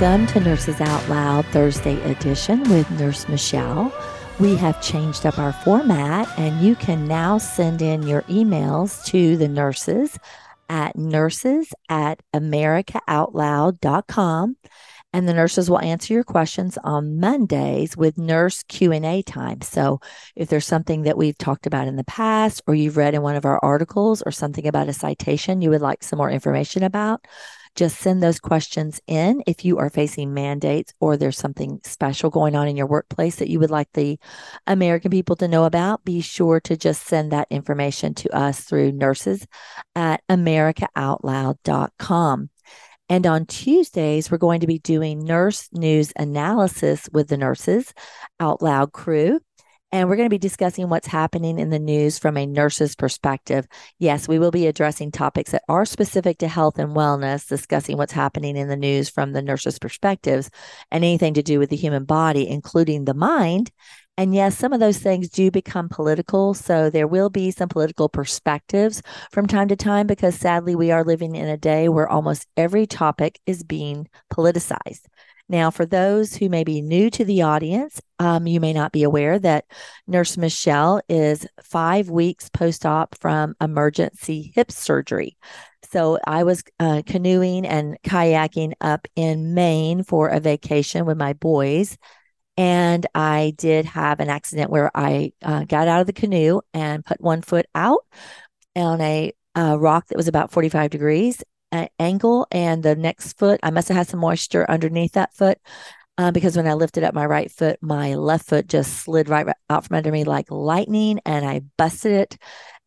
Welcome to Nurses Out Loud Thursday edition with Nurse Michele. We have changed up our format, and you can now send in your emails to the nurses at nurses at americaoutloud.com and the nurses will answer your questions on mondays with nurse q&a time so if there's something that we've talked about in the past or you've read in one of our articles or something about a citation you would like some more information about just send those questions in if you are facing mandates or there's something special going on in your workplace that you would like the American people to know about. Be sure to just send that information to us through nurses at americaoutloud.com. And on Tuesdays, we're going to be doing nurse news analysis with the Nurses Out Loud crew. And we're going to be discussing what's happening in the news from a nurse's perspective. Yes, we will be addressing topics that are specific to health and wellness, discussing what's happening in the news from the nurse's perspectives and anything to do with the human body, including the mind. And yes, some of those things do become political. So there will be some political perspectives from time to time because sadly, we are living in a day where almost every topic is being politicized. Now, for those who may be new to the audience, um, you may not be aware that Nurse Michele is five weeks post op from emergency hip surgery. So I was uh, canoeing and kayaking up in Maine for a vacation with my boys. And I did have an accident where I uh, got out of the canoe and put one foot out on a uh, rock that was about 45 degrees angle and the next foot i must have had some moisture underneath that foot uh, because when i lifted up my right foot my left foot just slid right out from under me like lightning and i busted it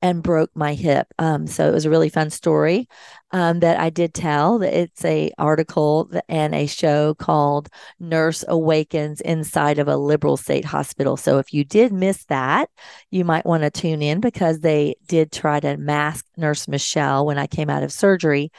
and broke my hip. Um, so it was a really fun story um, that i did tell. It's a article and a show called nurse awakens inside of a liberal state hospital. So if you did miss that you might want to tune in because they did try to mask nurse michele when i came out of surgery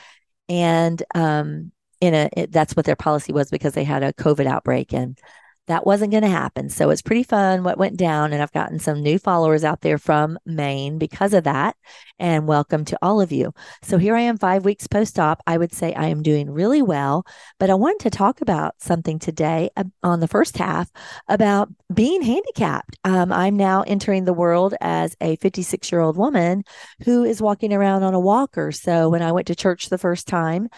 and um, in a it, that's what their policy was because they had a COVID outbreak and that wasn't going to happen. So it's pretty fun what went down. And I've gotten some new followers out there from Maine because of that. And welcome to all of you. So here I am, five weeks post op. I would say I am doing really well. But I wanted to talk about something today on the first half about being handicapped. Um, I'm now entering the world as a 56 year old woman who is walking around on a walker. So when I went to church the first time,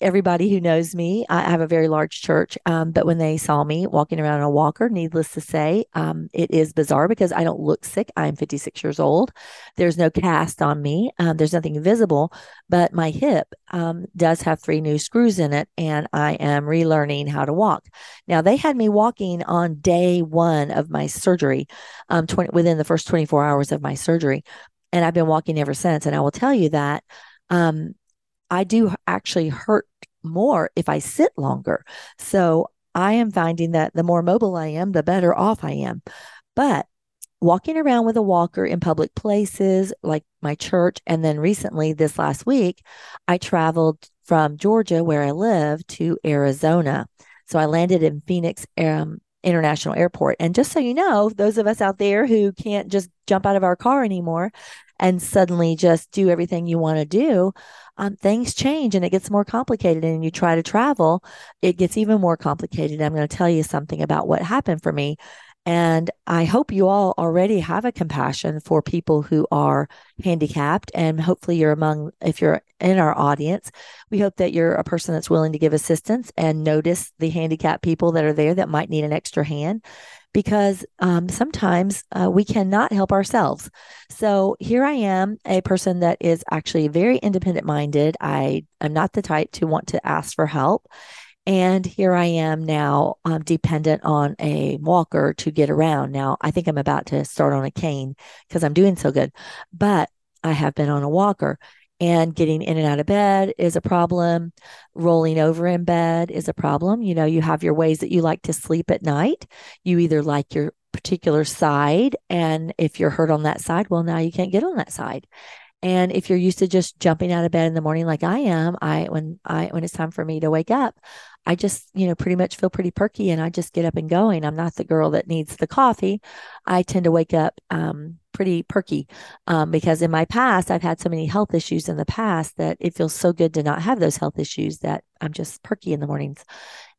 everybody who knows me, I have a very large church. Um, but when they saw me walking around on a walker, needless to say, um, it is bizarre because I don't look sick. I'm 56 years old. There's no cast on me. Um, there's nothing visible, but my hip um, does have three new screws in it, and I am relearning how to walk. Now they had me walking on day one of my surgery, um, 20, within the first 24 hours of my surgery, and I've been walking ever since. And I will tell you that. Um, I do actually hurt more if I sit longer. So I am finding that the more mobile I am, the better off I am. But walking around with a walker in public places like my church, and then recently this last week, I traveled from Georgia, where I live, to Arizona. So I landed in Phoenix um, International Airport. And just so you know, those of us out there who can't just jump out of our car anymore and suddenly just do everything you want to do, um, things change and it gets more complicated. And you try to travel, it gets even more complicated. I'm going to tell you something about what happened for me. And I hope you all already have a compassion for people who are handicapped. And hopefully, you're among, if you're in our audience, we hope that you're a person that's willing to give assistance and notice the handicapped people that are there that might need an extra hand because um, sometimes uh, we cannot help ourselves. So here I am, a person that is actually very independent minded. I am not the type to want to ask for help. And here I am now, um, dependent on a walker to get around. Now, I think I'm about to start on a cane because I'm doing so good, but I have been on a walker and getting in and out of bed is a problem. Rolling over in bed is a problem. You know, you have your ways that you like to sleep at night. You either like your particular side, and if you're hurt on that side, well, now you can't get on that side. And if you're used to just jumping out of bed in the morning like I am, I when I when it's time for me to wake up, I just, you know, pretty much feel pretty perky and I just get up and going. I'm not the girl that needs the coffee. I tend to wake up um, pretty perky um, because in my past, I've had so many health issues in the past that it feels so good to not have those health issues that I'm just perky in the mornings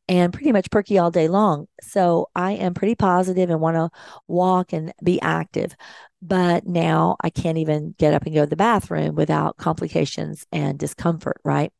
and pretty much perky all day long. So I am pretty positive and want to walk and be active but now I can't even get up and go to the bathroom without complications and discomfort, right?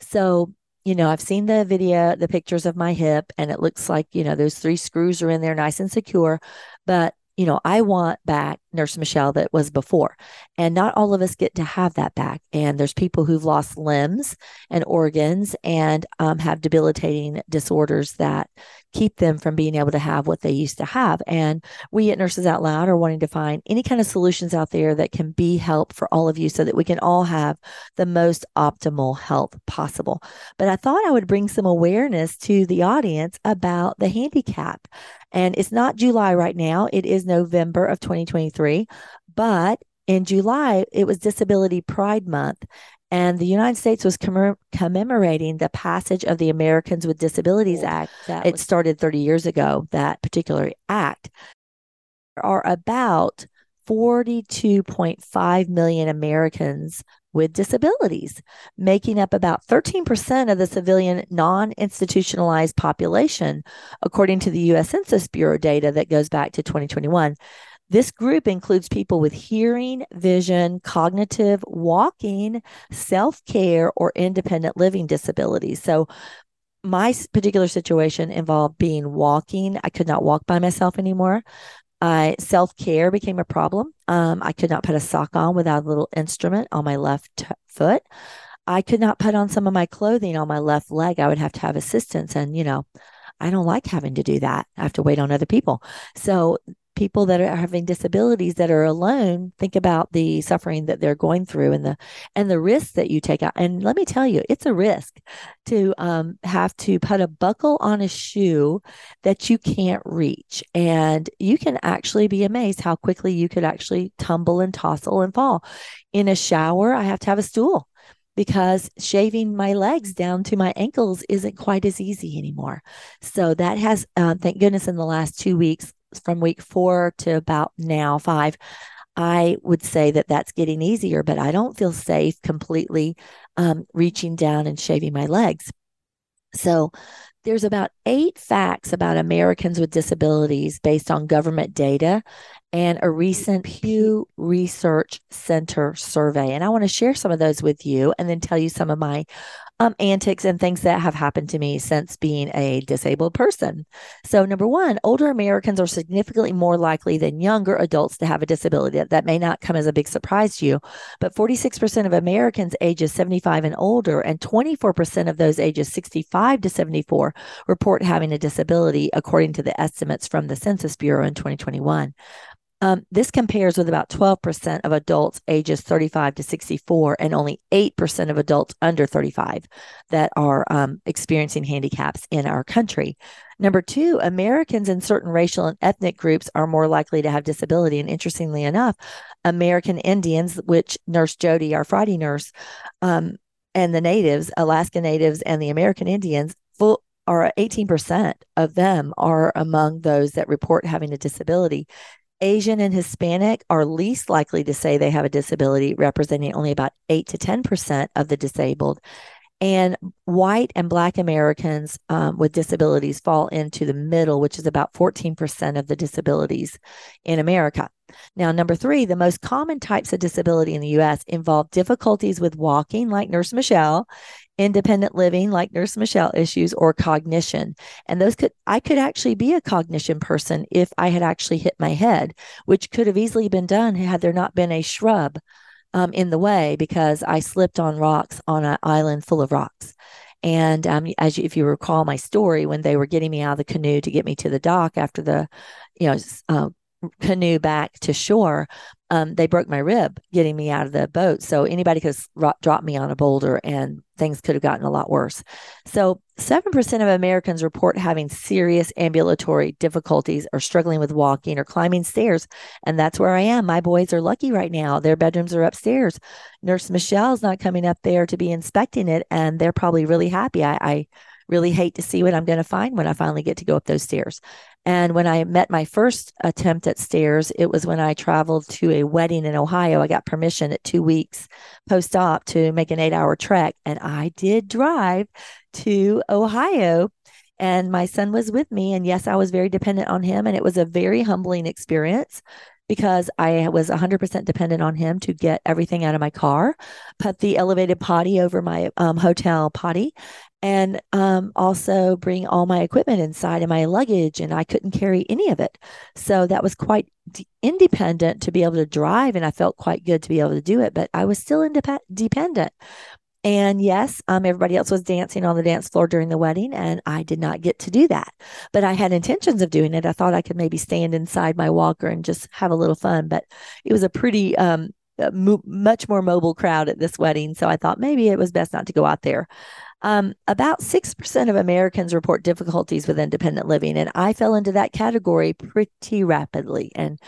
So, you know, I've seen the video, the pictures of my hip, and it looks like, you know, those three screws are in there nice and secure. But you know, I want back Nurse Michele that was before. And not all of us get to have that back. And there's people who've lost limbs and organs and um, have debilitating disorders that keep them from being able to have what they used to have. And we at Nurses Out Loud are wanting to find any kind of solutions out there that can be help for all of you so that we can all have the most optimal health possible. But I thought I would bring some awareness to the audience about the handicap. And it's not July right now, it is November of 2023. But in July, it was Disability Pride Month. And the United States was comm- commemorating the passage of the Americans with Disabilities Act. That it started 30 years ago, that particular act. There are about 42.5 million Americans with disabilities, making up about 13% of the civilian non institutionalized population, according to the U.S. Census Bureau data that goes back to 2021. This group includes people with hearing, vision, cognitive, walking, self care, or independent living disabilities. So, my particular situation involved being walking. I could not walk by myself anymore. I Self care became a problem. Um, I could not put a sock on without a little instrument on my left t- foot. I could not put on some of my clothing on my left leg. I would have to have assistance. And, you know, I don't like having to do that. I have to wait on other people. So people that are having disabilities that are alone think about the suffering that they're going through and the and the risks that you take out. And let me tell you it's a risk to um, have to put a buckle on a shoe that you can't reach. And you can actually be amazed how quickly you could actually tumble and tossle and fall. In a shower i have to have a stool because shaving my legs down to my ankles isn't quite as easy anymore. So that has, uh, thank goodness, in the last two weeks, from week four to about now five, I would say that that's getting easier, but I don't feel safe completely um, reaching down and shaving my legs. So there's about eight facts about Americans with disabilities based on government data and a recent Pew Research Center survey. And I want to share some of those with you and then tell you some of my um, antics and things that have happened to me since being a disabled person. So, number one, older Americans are significantly more likely than younger adults to have a disability. That, that may not come as a big surprise to you, but 46% of Americans ages 75 and older, and 24% of those ages 65 to 74 report having a disability, according to the estimates from the Census Bureau in 2021. Um, this compares with about 12% of adults ages 35 to 64 and only 8% of adults under 35 that are um, experiencing handicaps in our country. Number two, Americans in certain racial and ethnic groups are more likely to have disability. And interestingly enough, American Indians, which Nurse Jody, our Friday nurse, um, and the natives, Alaska natives, and the American Indians, full, are 18% of them are among those that report having a disability. Asian and Hispanic are least likely to say they have a disability, representing only about 8 to 10% of the disabled. And white and Black Americans um, with disabilities fall into the middle, which is about 14% of the disabilities in America. Now, number three, the most common types of disability in the US involve difficulties with walking, like Nurse Michele, independent living like nurse michele issues or cognition. And those could i could actually be a cognition person if i had actually hit my head which could have easily been done had there not been a shrub um, in the way because i slipped on rocks on an island full of rocks. And um, as you, if you recall my story, when they were getting me out of the canoe to get me to the dock after the, you know, uh, canoe back to shore, um, they broke my rib getting me out of the boat. So anybody could have dropped me on a boulder and things could have gotten a lot worse. So 7% of Americans report having serious ambulatory difficulties or struggling with walking or climbing stairs. And that's where I am. My boys are lucky right now. Their bedrooms are upstairs. Nurse Michele's not coming up there to be inspecting it. And they're probably really happy. I, I really hate to see what I'm going to find when I finally get to go up those stairs. And when I met my first attempt at stairs, it was when I traveled to a wedding in Ohio. I got permission at two weeks post op to make an eight hour trek. And I did drive to Ohio. And my son was with me. And yes, I was very dependent on him. And it was a very humbling experience because I was 100% dependent on him to get everything out of my car, put the elevated potty over my um, hotel potty, and um, also bring all my equipment inside and my luggage. And I couldn't carry any of it. So that was quite d- independent to be able to drive. And I felt quite good to be able to do it, but I was still independent. And yes, um, everybody else was dancing on the dance floor during the wedding, and I did not get to do that. But I had intentions of doing it. I thought I could maybe stand inside my walker and just have a little fun. But it was a pretty um, mo- much more mobile crowd at this wedding, so I thought maybe it was best not to go out there. Um, about 6% of Americans report difficulties with independent living, and I fell into that category pretty rapidly. And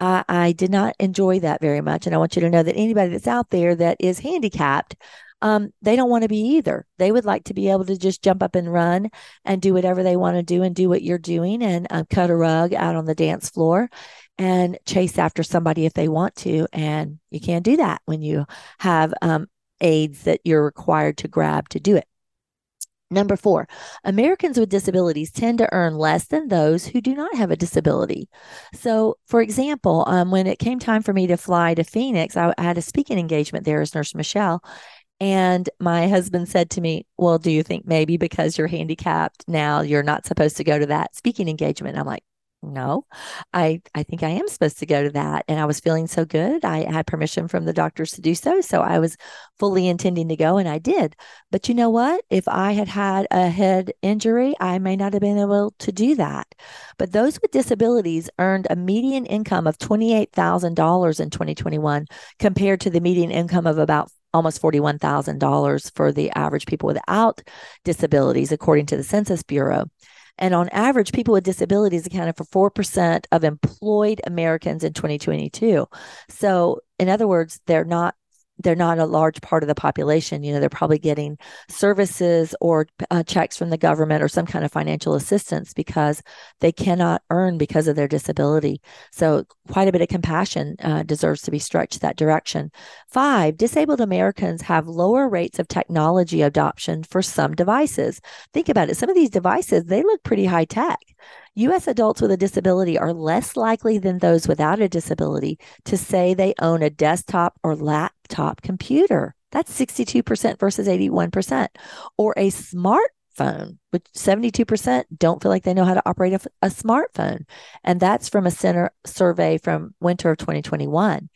I, I did not enjoy that very much. And I want you to know that anybody that's out there that is handicapped, um, they don't want to be either. They would like to be able to just jump up and run and do whatever they want to do and do what you're doing and uh, cut a rug out on the dance floor and chase after somebody if they want to. And you can't do that when you have um, aids that you're required to grab to do it. Number four, Americans with disabilities tend to earn less than those who do not have a disability. So, for example, um, when it came time for me to fly to Phoenix, I, I had a speaking engagement there as Nurse Michele, and my husband said to me, Well, do you think maybe because you're handicapped now, you're not supposed to go to that speaking engagement? I'm like, no, I, I think I am supposed to go to that. And I was feeling so good. I had permission from the doctors to do so. So I was fully intending to go and I did. But you know what? If I had had a head injury, I may not have been able to do that. But those with disabilities earned a median income of $28,000 in 2021 compared to the median income of about almost $41,000 for the average people without disabilities, according to the Census Bureau. And on average, people with disabilities accounted for 4% of employed Americans in 2022. So, in other words, they're not they're not a large part of the population. You know, they're probably getting services or uh, checks from the government or some kind of financial assistance because they cannot earn because of their disability. So, quite a bit of compassion uh, deserves to be stretched that direction. Five, disabled Americans have lower rates of technology adoption for some devices. Think about it. Some of these devices, they look pretty high tech. U.S. adults with a disability are less likely than those without a disability to say they own a desktop or laptop computer. That's 62% versus 81%. Or a smartphone, which 72% don't feel like they know how to operate a, a smartphone. And that's from a center survey from winter of 2021.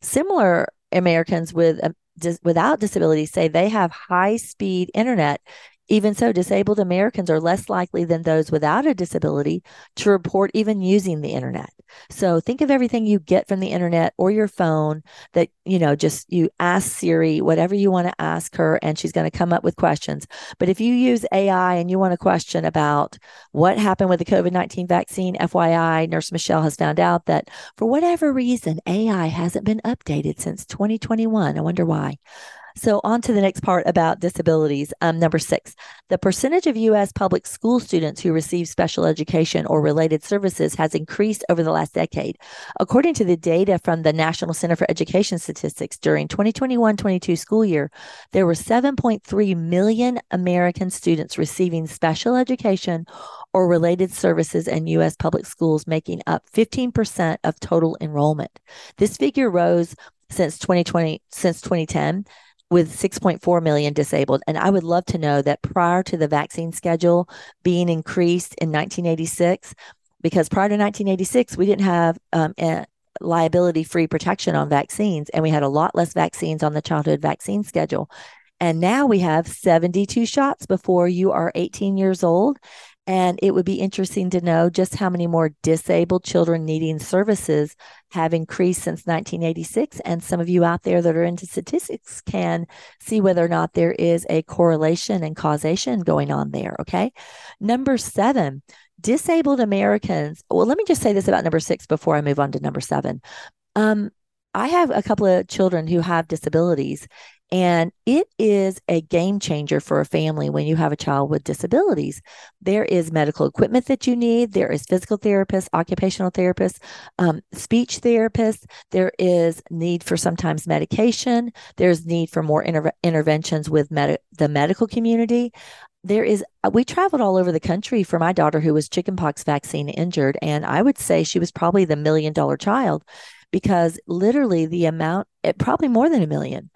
Similar Americans with um, dis- without disabilities say they have high speed internet even so, disabled Americans are less likely than those without a disability to report even using the internet. So think of everything you get from the internet or your phone that, you know, just you ask Siri whatever you want to ask her and she's going to come up with questions. But if you use AI and you want a question about what happened with the COVID 19 vaccine, FYI, Nurse Michele has found out that for whatever reason, AI hasn't been updated since 2021. I wonder why. So, on to the next part about disabilities. Um, number six, the percentage of U.S. public school students who receive special education or related services has increased over the last decade. According to the data from the National Center for Education Statistics, during 2021 22 school year, there were 7.3 million American students receiving special education or related services in U.S. public schools, making up 15% of total enrollment. This figure rose since 2020 since 2010 with 6.4 million disabled. And I would love to know that prior to the vaccine schedule being increased in 1986, because prior to 1986, we didn't have um, liability free protection on vaccines, and we had a lot less vaccines on the childhood vaccine schedule. And now we have 72 shots before you are 18 years old. And it would be interesting to know just how many more disabled children needing services have increased since 1986. And some of you out there that are into statistics can see whether or not there is a correlation and causation going on there. Okay. Number seven, disabled Americans. Well, let me just say this about number six before I move on to number seven. Um, I have a couple of children who have disabilities, and it is a game changer for a family when you have a child with disabilities. There is medical equipment that you need, there is physical therapists, occupational therapists, um, speech therapists, there is need for sometimes medication, there's need for more inter- interventions with med- the medical community. There is, uh, we traveled all over the country for my daughter who was chickenpox vaccine injured. And I would say she was probably the million dollar child because literally the amount, it, probably more than a million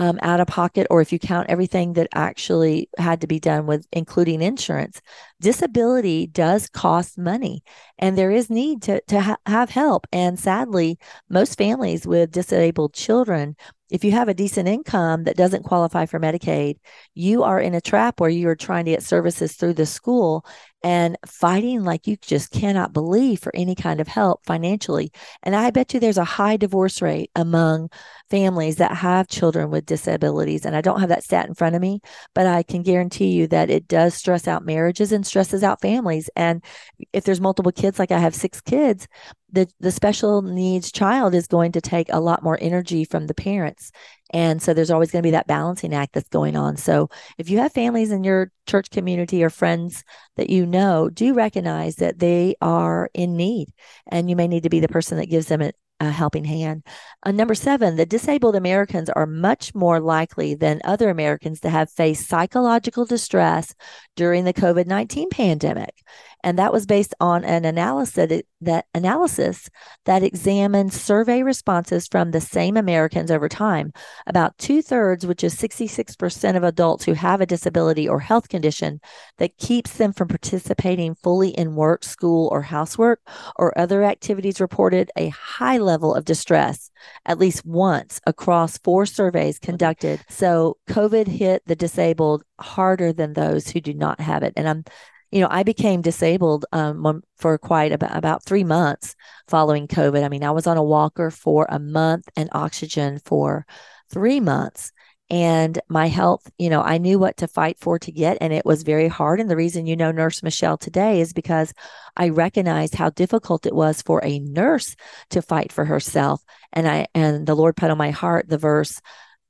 um, out of pocket, or if you count everything that actually had to be done with including insurance, disability does cost money and there is need to, to ha- have help. And sadly, most families with disabled children if you have a decent income that doesn't qualify for Medicaid, you are in a trap where you're trying to get services through the school and fighting like you just cannot believe for any kind of help financially. And I bet you there's a high divorce rate among families that have children with disabilities. And I don't have that stat in front of me, but I can guarantee you that it does stress out marriages and stresses out families. And if there's multiple kids, like I have six kids, the, the special needs child is going to take a lot more energy from the parents. And so there's always going to be that balancing act that's going on. So if you have families in your church community or friends that you know, do recognize that they are in need and you may need to be the person that gives them a, a helping hand. Uh, number seven, the disabled Americans are much more likely than other Americans to have faced psychological distress during the COVID 19 pandemic. And that was based on an analysis that analysis that examined survey responses from the same Americans over time. About two thirds, which is 66% of adults who have a disability or health condition that keeps them from participating fully in work, school, or housework or other activities, reported a high level of distress at least once across four surveys conducted. So COVID hit the disabled harder than those who do not have it. And I'm you know, I became disabled um, for quite about, about three months following COVID. I mean, I was on a walker for a month and oxygen for three months. And my health, you know, I knew what to fight for to get, and it was very hard. And the reason you know Nurse Michele today is because I recognized how difficult it was for a nurse to fight for herself. And I and the Lord put on my heart the verse,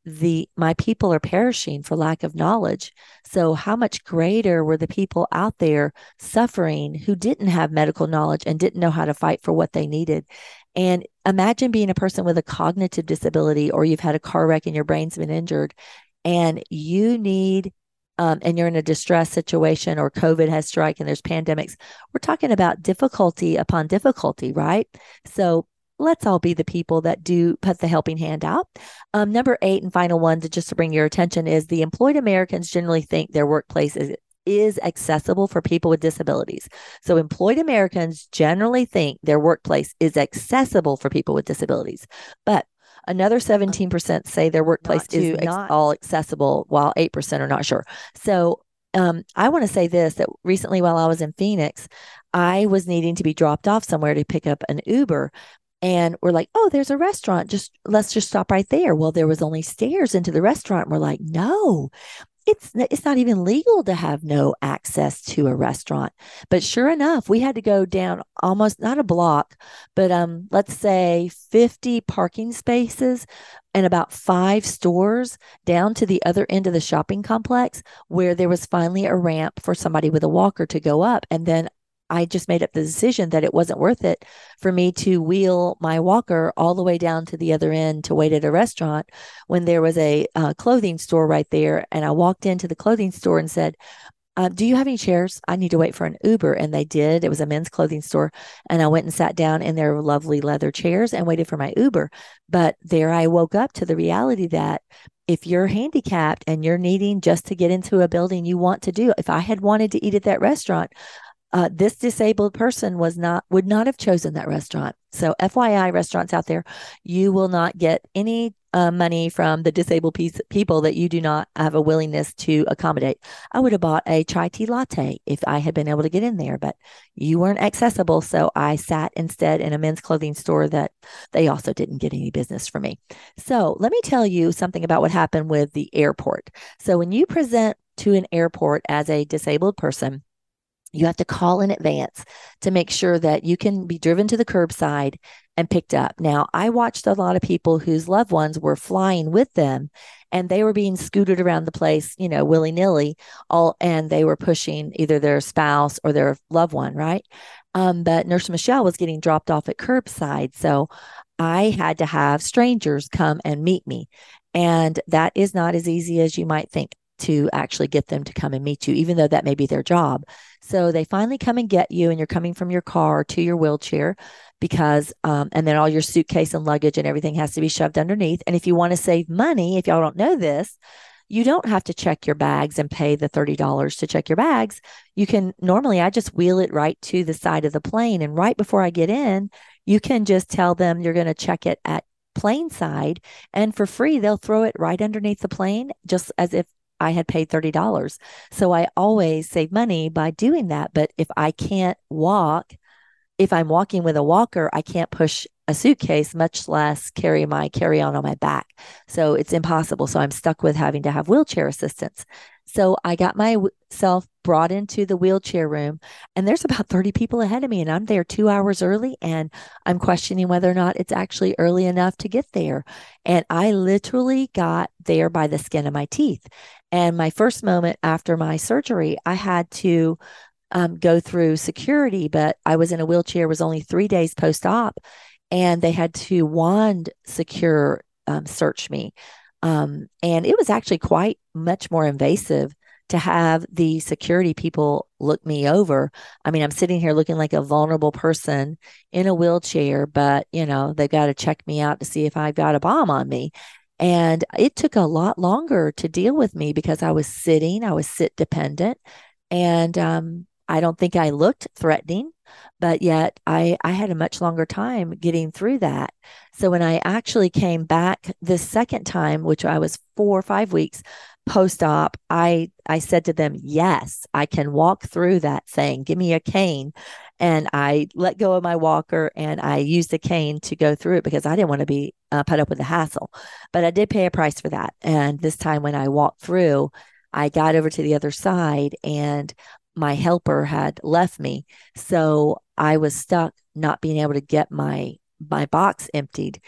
the my people are perishing for lack of knowledge so how much greater were the people out there suffering who didn't have medical knowledge and didn't know how to fight for what they needed and imagine being a person with a cognitive disability or you've had a car wreck and your brain's been injured and you need um, and you're in a distress situation or covid has struck and there's pandemics we're talking about difficulty upon difficulty right so let's all be the people that do put the helping hand out. Um, number eight and final one to just to bring your attention is the employed Americans generally think their workplace is is accessible for people with disabilities. So employed Americans generally think their workplace is accessible for people with disabilities. But another 17% say their workplace is not all accessible while 8% are not sure. So um, I want to say this that recently while I was in Phoenix, I was needing to be dropped off somewhere to pick up an Uber and we're like, oh, there's a restaurant. Just let's just stop right there. Well, there was only stairs into the restaurant. And we're like, no, it's it's not even legal to have no access to a restaurant. But sure enough, we had to go down almost not a block, but um, let's say 50 parking spaces and about five stores down to the other end of the shopping complex where there was finally a ramp for somebody with a walker to go up. And then I just made up the decision that it wasn't worth it for me to wheel my walker all the way down to the other end to wait at a restaurant when there was a uh, clothing store right there. And I walked into the clothing store and said, uh, do you have any chairs? I need to wait for an Uber. And they did. It was a men's clothing store. And I went and sat down in their lovely leather chairs and waited for my Uber. But there I woke up to the reality that if you're handicapped and you're needing just to get into a building you want to do, if I had wanted to eat at that restaurant, uh, this disabled person was not would not have chosen that restaurant. So, FYI, restaurants out there, you will not get any uh, money from the disabled people that you do not have a willingness to accommodate. I would have bought a chai tea latte if I had been able to get in there, but you weren't accessible. So I sat instead in a men's clothing store that they also didn't get any business for me. So let me tell you something about what happened with the airport. So when you present to an airport as a disabled person, you have to call in advance to make sure that you can be driven to the curbside and picked up. Now, I watched a lot of people whose loved ones were flying with them and they were being scooted around the place, you know, willy nilly, all, and they were pushing either their spouse or their loved one, right? Um, but Nurse Michele was getting dropped off at curbside. So I had to have strangers come and meet me. And that is not as easy as you might think to actually get them to come and meet you, even though that may be their job. So they finally come and get you, and you're coming from your car to your wheelchair because, um, and then all your suitcase and luggage and everything has to be shoved underneath. And if you want to save money, if y'all don't know this, you don't have to check your bags and pay the $30 to check your bags. You can normally, I just wheel it right to the side of the plane. And right before I get in, you can just tell them you're going to check it at plane side and for free they'll throw it right underneath the plane just as if I had paid $30. So I always save money by doing that. But if I can't walk, if I'm walking with a walker, I can't push a suitcase, much less carry my carry on on my back. So it's impossible. So I'm stuck with having to have wheelchair assistance. So I got myself brought into the wheelchair room, and there's about 30 people ahead of me, and I'm there two hours early, and I'm questioning whether or not it's actually early enough to get there. And I literally got there by the skin of my teeth. And my first moment after my surgery, I had to um, go through security, but I was in a wheelchair, was only three days post op, and they had to wand secure um, search me. Um, and it was actually quite much more invasive to have the security people look me over. I mean, I'm sitting here looking like a vulnerable person in a wheelchair, but you know, they've got to check me out to see if I've got a bomb on me. And it took a lot longer to deal with me because I was sitting, I was sit dependent. And um, I don't think I looked threatening but yet I, I had a much longer time getting through that. So when I actually came back this second time, which I was four or five weeks post op, I, I said to them, yes, I can walk through that thing. Give me a cane. And I let go of my walker and I used the cane to go through it because I didn't want to be uh, put up with the hassle. But I did pay a price for that. And this time when I walked through, I got over to the other side and my helper had left me. So I was stuck not being able to get my my box emptied.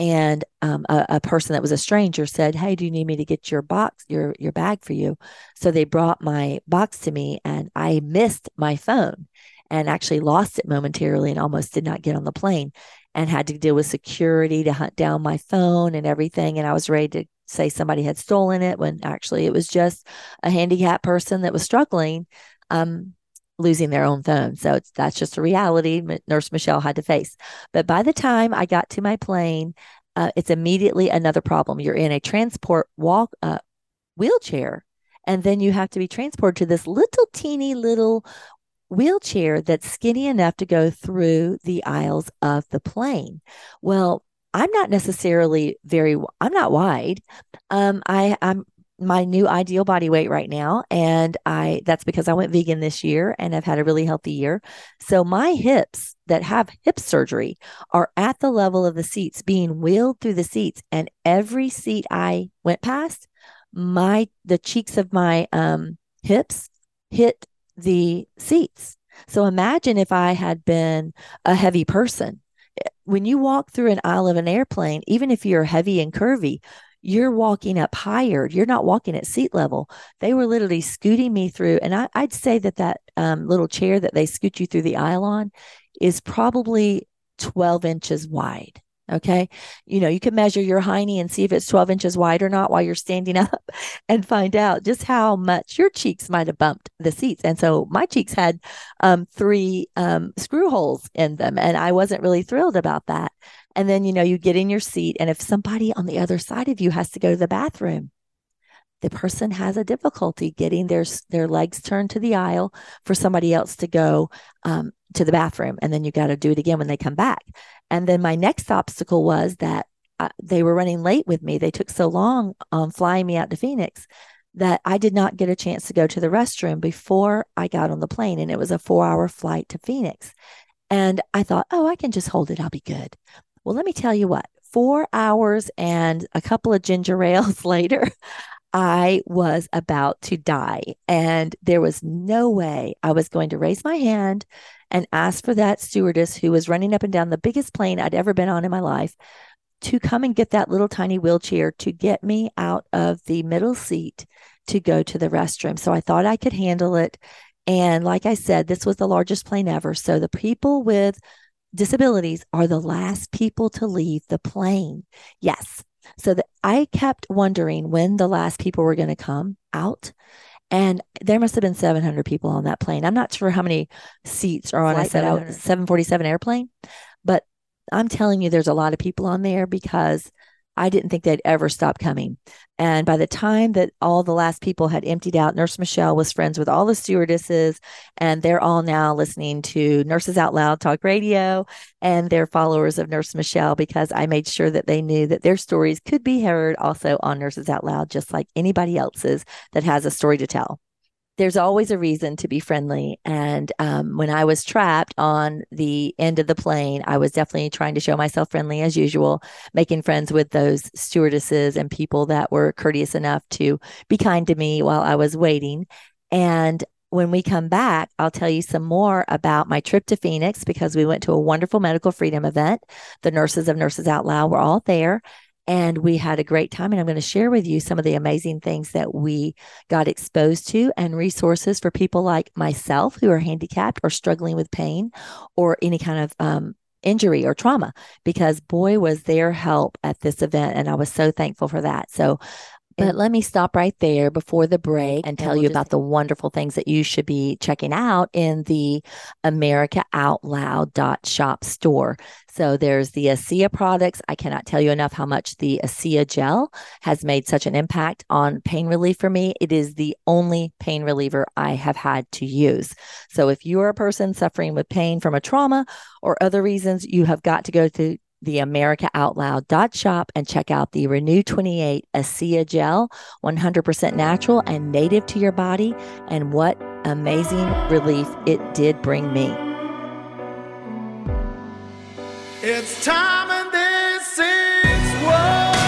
And um, a, a, person that was a stranger said, "Hey, do you need me to get your box, your your bag for you?" So they brought my box to me, and I missed my phone, and actually lost it momentarily, and almost did not get on the plane, and had to deal with security to hunt down my phone and everything. And I was ready to say somebody had stolen it when actually it was just a handicapped person that was struggling um, losing their own phone. So that's just a reality Nurse Michele had to face. But by the time I got to my plane, uh, it's immediately another problem. You're in a transport walk uh, wheelchair, and then you have to be transported to this little teeny little wheelchair that's skinny enough to go through the aisles of the plane. Well, I'm not necessarily very I'm not wide. Um, I I'm my new ideal body weight right now and i that's because i went vegan this year and i've had a really healthy year so my hips that have hip surgery are at the level of the seats being wheeled through the seats and every seat i went past my the cheeks of my um hips hit the seats so imagine if i had been a heavy person when you walk through an aisle of an airplane even if you're heavy and curvy you're walking up higher. You're not walking at seat level. They were literally scooting me through. And I, would say that that um, little chair that they scoot you through the aisle on is probably 12 inches wide. Okay. You know, you can measure your hiney and see if it's 12 inches wide or not while you're standing up and find out just how much your cheeks might have bumped the seats. And so my cheeks had um, three um, screw holes in them. And I wasn't really thrilled about that. And then, you know, you get in your seat. And if somebody on the other side of you has to go to the bathroom, the person has a difficulty getting their their legs turned to the aisle for somebody else to go um, to the bathroom, and then you got to do it again when they come back. And then my next obstacle was that uh, they were running late with me. They took so long on flying me out to Phoenix that I did not get a chance to go to the restroom before I got on the plane, and it was a four hour flight to Phoenix. And I thought, oh, I can just hold it. I'll be good. Well, let me tell you what, four hours and a couple of ginger ales later, I was about to die. And there was no way I was going to raise my hand and ask for that stewardess who was running up and down the biggest plane I'd ever been on in my life to come and get that little tiny wheelchair to get me out of the middle seat to go to the restroom. So I thought I could handle it. And like I said, this was the largest plane ever. So the people with disabilities are the last people to leave the plane. Yes. So that I kept wondering when the last people were going to come out. And there must have been 700 people on that plane. I'm not sure how many seats are on a 747 airplane, but I'm telling you, there's a lot of people on there because I didn't think they'd ever stop coming. And by the time that all the last people had emptied out, Nurse Michele was friends with all the stewardesses, and they're all now listening to Nurses Out Loud Talk Radio, and they're followers of Nurse Michele because I made sure that they knew that their stories could be heard also on Nurses Out Loud, just like anybody else's that has a story to tell there's always a reason to be friendly. And um, when I was trapped on the end of the plane, I was definitely trying to show myself friendly as usual, making friends with those stewardesses and people that were courteous enough to be kind to me while I was waiting. And when we come back, I'll tell you some more about my trip to Phoenix because we went to a wonderful medical freedom event. The nurses of Nurses Out Loud were all there and we had a great time. And I'm going to share with you some of the amazing things that we got exposed to and resources for people like myself who are handicapped or struggling with pain or any kind of um, injury or trauma because boy was their help at this event and I was so thankful for that. So but let me stop right there before the break and tell we'll you about the wonderful things that you should be checking out in the AmericaOutloud.shop store. So there's the ASEA products. I cannot tell you enough how much the ASEA gel has made such an impact on pain relief for me. It is the only pain reliever I have had to use. So if you are a person suffering with pain from a trauma or other reasons, you have got to go to the America Out Loud dot shop and check out the RENU 28 ASEA gel, 100% natural and native to your body. And what amazing relief it did bring me. It's time and this is what.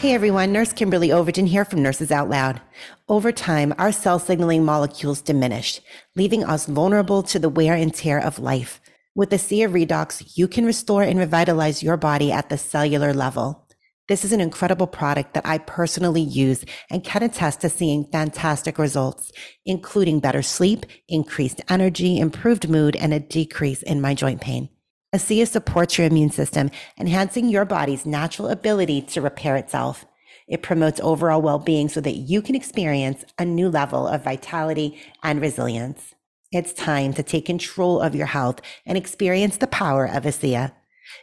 Hey everyone, Nurse Kimberly Overton here from Nurses Out Loud. Over time, our cell signaling molecules diminish, leaving us vulnerable to the wear and tear of life. With the ASEA Redox, you can restore and revitalize your body at the cellular level. This is an incredible product that I personally use and can attest to seeing fantastic results, including better sleep, increased energy, improved mood, and a decrease in my joint pain. ASEA supports your immune system, enhancing your body's natural ability to repair itself. It promotes overall well-being so that you can experience a new level of vitality and resilience. It's time to take control of your health and experience the power of ASEA.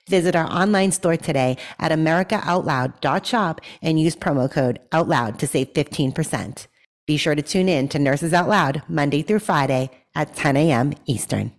Visit our online store today at americaoutloud.shop and use promo code OUTLOUD to save 15%. Be sure to tune in to Nurses Out Loud Monday through Friday at 10 a.m. Eastern.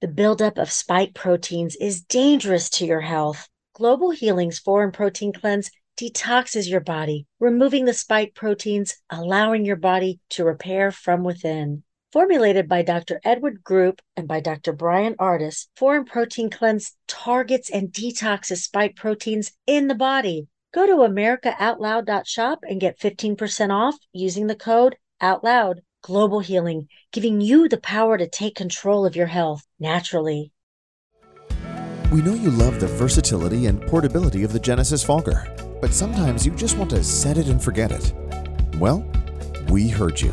The buildup of spike proteins is dangerous to your health. Global Healing's Foreign Protein Cleanse detoxes your body, removing the spike proteins, allowing your body to repair from within. Formulated by Dr. Edward Group and by Dr. Bryan Ardis, Foreign Protein Cleanse targets and detoxes spike proteins in the body. Go to americaoutloud.shop and get 15% off using the code OUTLOUD. Global Healing, giving you the power to take control of your health naturally. We know you love the versatility and portability of the Genesis Fogger, but sometimes you just want to set it and forget it. Well, we heard you.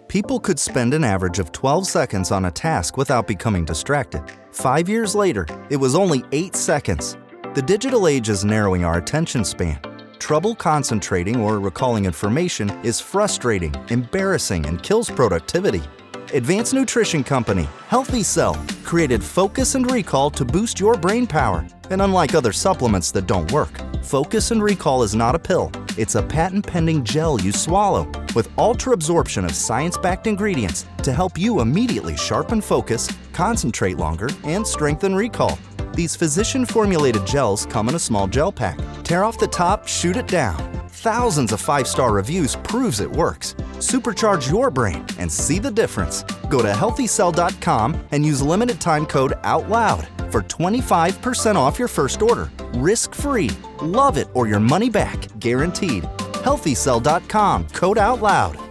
people could spend an average of 12 seconds on a task without becoming distracted. Five years later, it was only 8 seconds. The digital age is narrowing our attention span. Trouble concentrating or recalling information is frustrating, embarrassing, and kills productivity. Advanced nutrition company Healthy Cell created Focus and Recall to boost your brain power. And unlike other supplements that don't work, Focus and Recall is not a pill. It's a patent pending gel you swallow with ultra absorption of science backed ingredients to help you immediately sharpen focus, concentrate longer, and strengthen recall. These physician formulated gels come in a small gel pack. Tear off the top, shoot it down. Thousands of five star reviews proves it works. Supercharge your brain and see the difference. Go to healthycell.com and use limited time code OUTLOUD for 25% off your first order. Risk free. Love it or your money back, guaranteed. Healthycell.com, code OUTLOUD.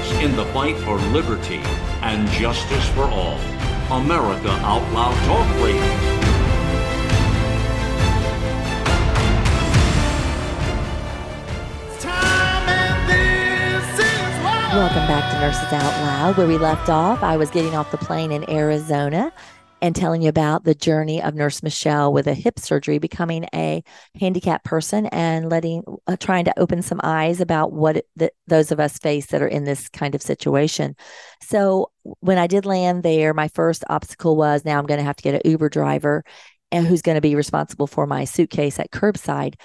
in the fight for liberty and justice for all. America Out Loud Talk Radio. Welcome back to Nurses Out Loud. Where we left off, I was getting off the plane in Arizona and telling you about the journey of Nurse Michele with a hip surgery, becoming a handicapped person and letting, uh, trying to open some eyes about what the, those of us face that are in this kind of situation. So when I did land there, my first obstacle was now I'm going to have to get an Uber driver and who's going to be responsible for my suitcase at curbside.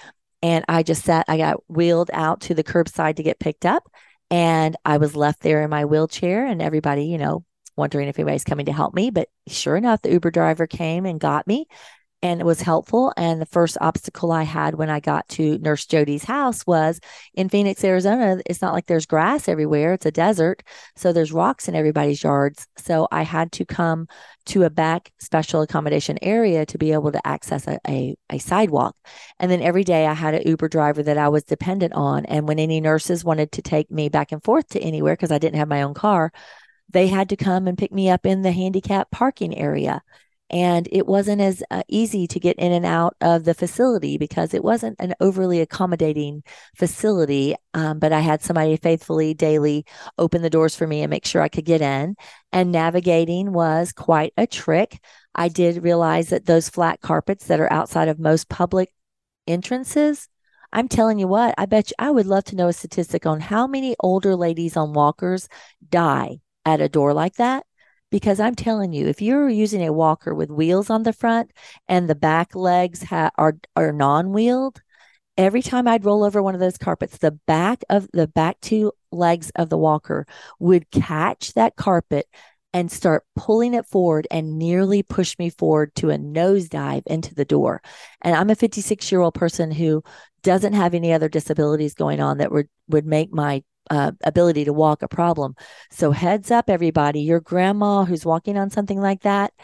And I just sat, I got wheeled out to the curbside to get picked up and I was left there in my wheelchair, and everybody, you know, wondering if anybody's coming to help me. But sure enough, the Uber driver came and got me and it was helpful. And the first obstacle I had when I got to Nurse Jody's house was in Phoenix, Arizona. It's not like there's grass everywhere, it's a desert. So there's rocks in everybody's yards. So I had to come to a back special accommodation area to be able to access a, a, a sidewalk. And then every day I had an Uber driver that I was dependent on. And when any nurses wanted to take me back and forth to anywhere, because I didn't have my own car, they had to come and pick me up in the handicap parking area. And it wasn't as uh, easy to get in and out of the facility because it wasn't an overly accommodating facility. Um, but i had somebody faithfully daily open the doors for me and make sure i could get in. And navigating was quite a trick. I did realize that those flat carpets that are outside of most public entrances I'm telling you what, I bet you I would love to know a statistic on how many older ladies on walkers die at a door like that because I'm telling you, if you're using a walker with wheels on the front and the back legs ha- are are non-wheeled, every time I'd roll over one of those carpets, the back of the back two legs of the walker would catch that carpet and start pulling it forward and nearly push me forward to a nosedive into the door. And I'm a 56 year old person who doesn't have any other disabilities going on that would would make my uh, ability to walk a problem. So, heads up, everybody, your grandma who's walking on something like that,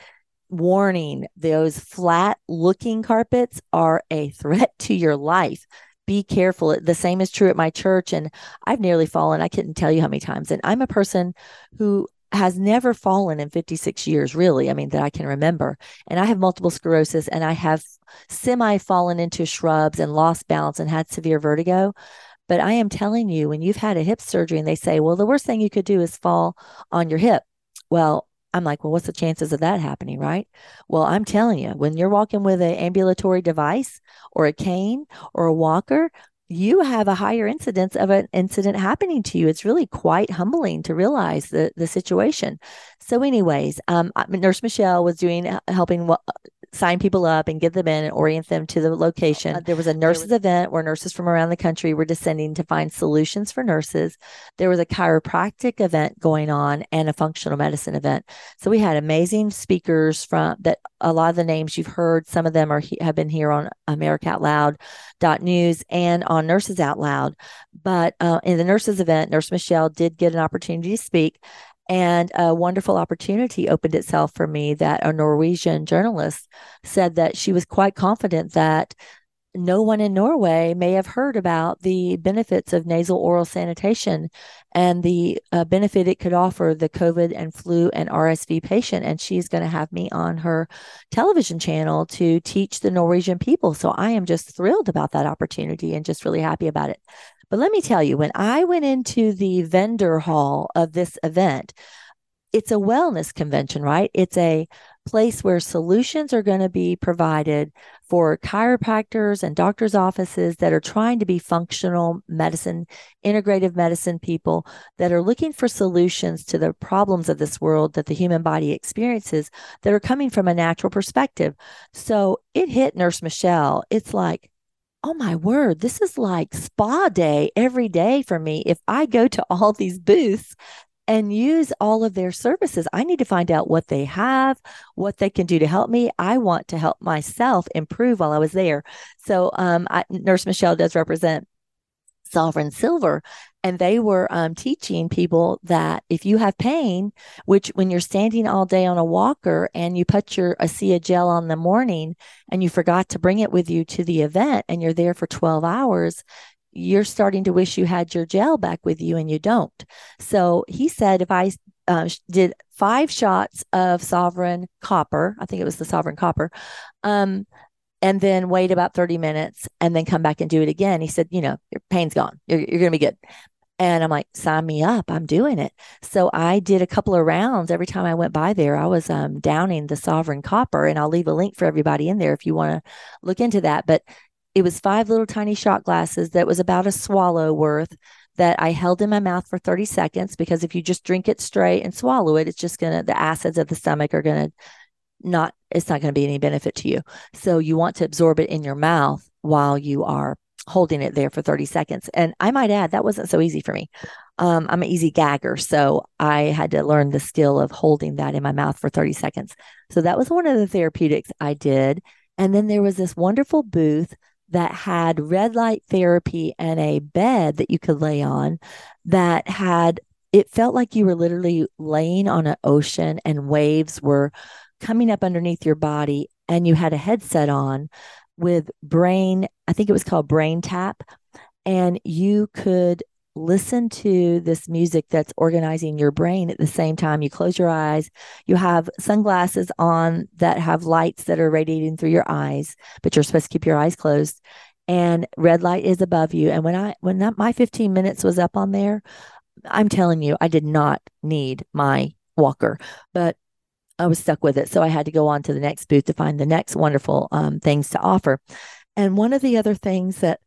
warning those flat looking carpets are a threat to your life. Be careful. The same is true at my church. And I've nearly fallen. I couldn't tell you how many times. And I'm a person who has never fallen in 56 years, really. I mean, that I can remember. And I have multiple sclerosis and I have semi fallen into shrubs and lost balance and had severe vertigo. But I am telling you, when you've had a hip surgery and they say, well, the worst thing you could do is fall on your hip. Well, I'm like, well, what's the chances of that happening, right? Well, I'm telling you, when you're walking with an ambulatory device or a cane or a walker, you have a higher incidence of an incident happening to you. It's really quite humbling to realize the the situation. So, anyways, um, Nurse Michele was doing helping sign people up and get them in and orient them to the location. Uh, there was a nurses was- event where nurses from around the country were descending to find solutions for nurses. There was a chiropractic event going on and a functional medicine event. So we had amazing speakers from that. A lot of the names you've heard, some of them are have been here on America Out Loud news and on Nurses Out Loud. But uh, in the nurses event, Nurse Michele did get an opportunity to speak. And a wonderful opportunity opened itself for me that a Norwegian journalist said that she was quite confident that no one in Norway may have heard about the benefits of nasal oral sanitation and the uh, benefit it could offer the COVID and flu and RSV patient. And she's going to have me on her television channel to teach the Norwegian people. So I am just thrilled about that opportunity and just really happy about it. But let me tell you, when I went into the vendor hall of this event, it's a wellness convention, right? It's a place where solutions are going to be provided for chiropractors and doctors' offices that are trying to be functional medicine, integrative medicine people that are looking for solutions to the problems of this world that the human body experiences that are coming from a natural perspective. So it hit Nurse Michele. It's like, oh my word, this is like spa day every day for me. If I go to all these booths and use all of their services, I need to find out what they have, what they can do to help me. I want to help myself improve while I was there. So, um, I, Nurse Michele does represent Sovereign Silver. And they were um, teaching people that if you have pain, which when you're standing all day on a walker and you put your ASEA gel on the morning and you forgot to bring it with you to the event and you're there for 12 hours, you're starting to wish you had your gel back with you and you don't. So he said, if I uh, did five shots of Sovereign Copper, I think it was the Sovereign Copper, um, and then wait about 30 minutes and then come back and do it again. He said, you know, your pain's gone. You're, you're going to be good. And I'm like, sign me up. I'm doing it. So I did a couple of rounds every time I went by there. I was um, downing the Sovereign Copper, and I'll leave a link for everybody in there if you want to look into that. But it was five little tiny shot glasses that was about a swallow worth that I held in my mouth for 30 seconds because if you just drink it straight and swallow it, it's just going to, the acids of the stomach are going to not it's not going to be any benefit to you. So you want to absorb it in your mouth while you are holding it there for 30 seconds. And I might add that wasn't so easy for me. Um, I'm an easy gagger, so I had to learn the skill of holding that in my mouth for 30 seconds. So that was one of the therapeutics I did. And then there was this wonderful booth that had red light therapy and a bed that you could lay on that had it felt like you were literally laying on an ocean and waves were coming up underneath your body and you had a headset on with brain, I think it was called Brain Tap, and you could listen to this music that's organizing your brain at the same time. You close your eyes, you have sunglasses on that have lights that are radiating through your eyes, but you're supposed to keep your eyes closed. And red light is above you. And when I when that my 15 minutes was up on there, I'm telling you, I did not need my walker, but I was stuck with it. So I had to go on to the next booth to find the next wonderful um, things to offer. And one of the other things that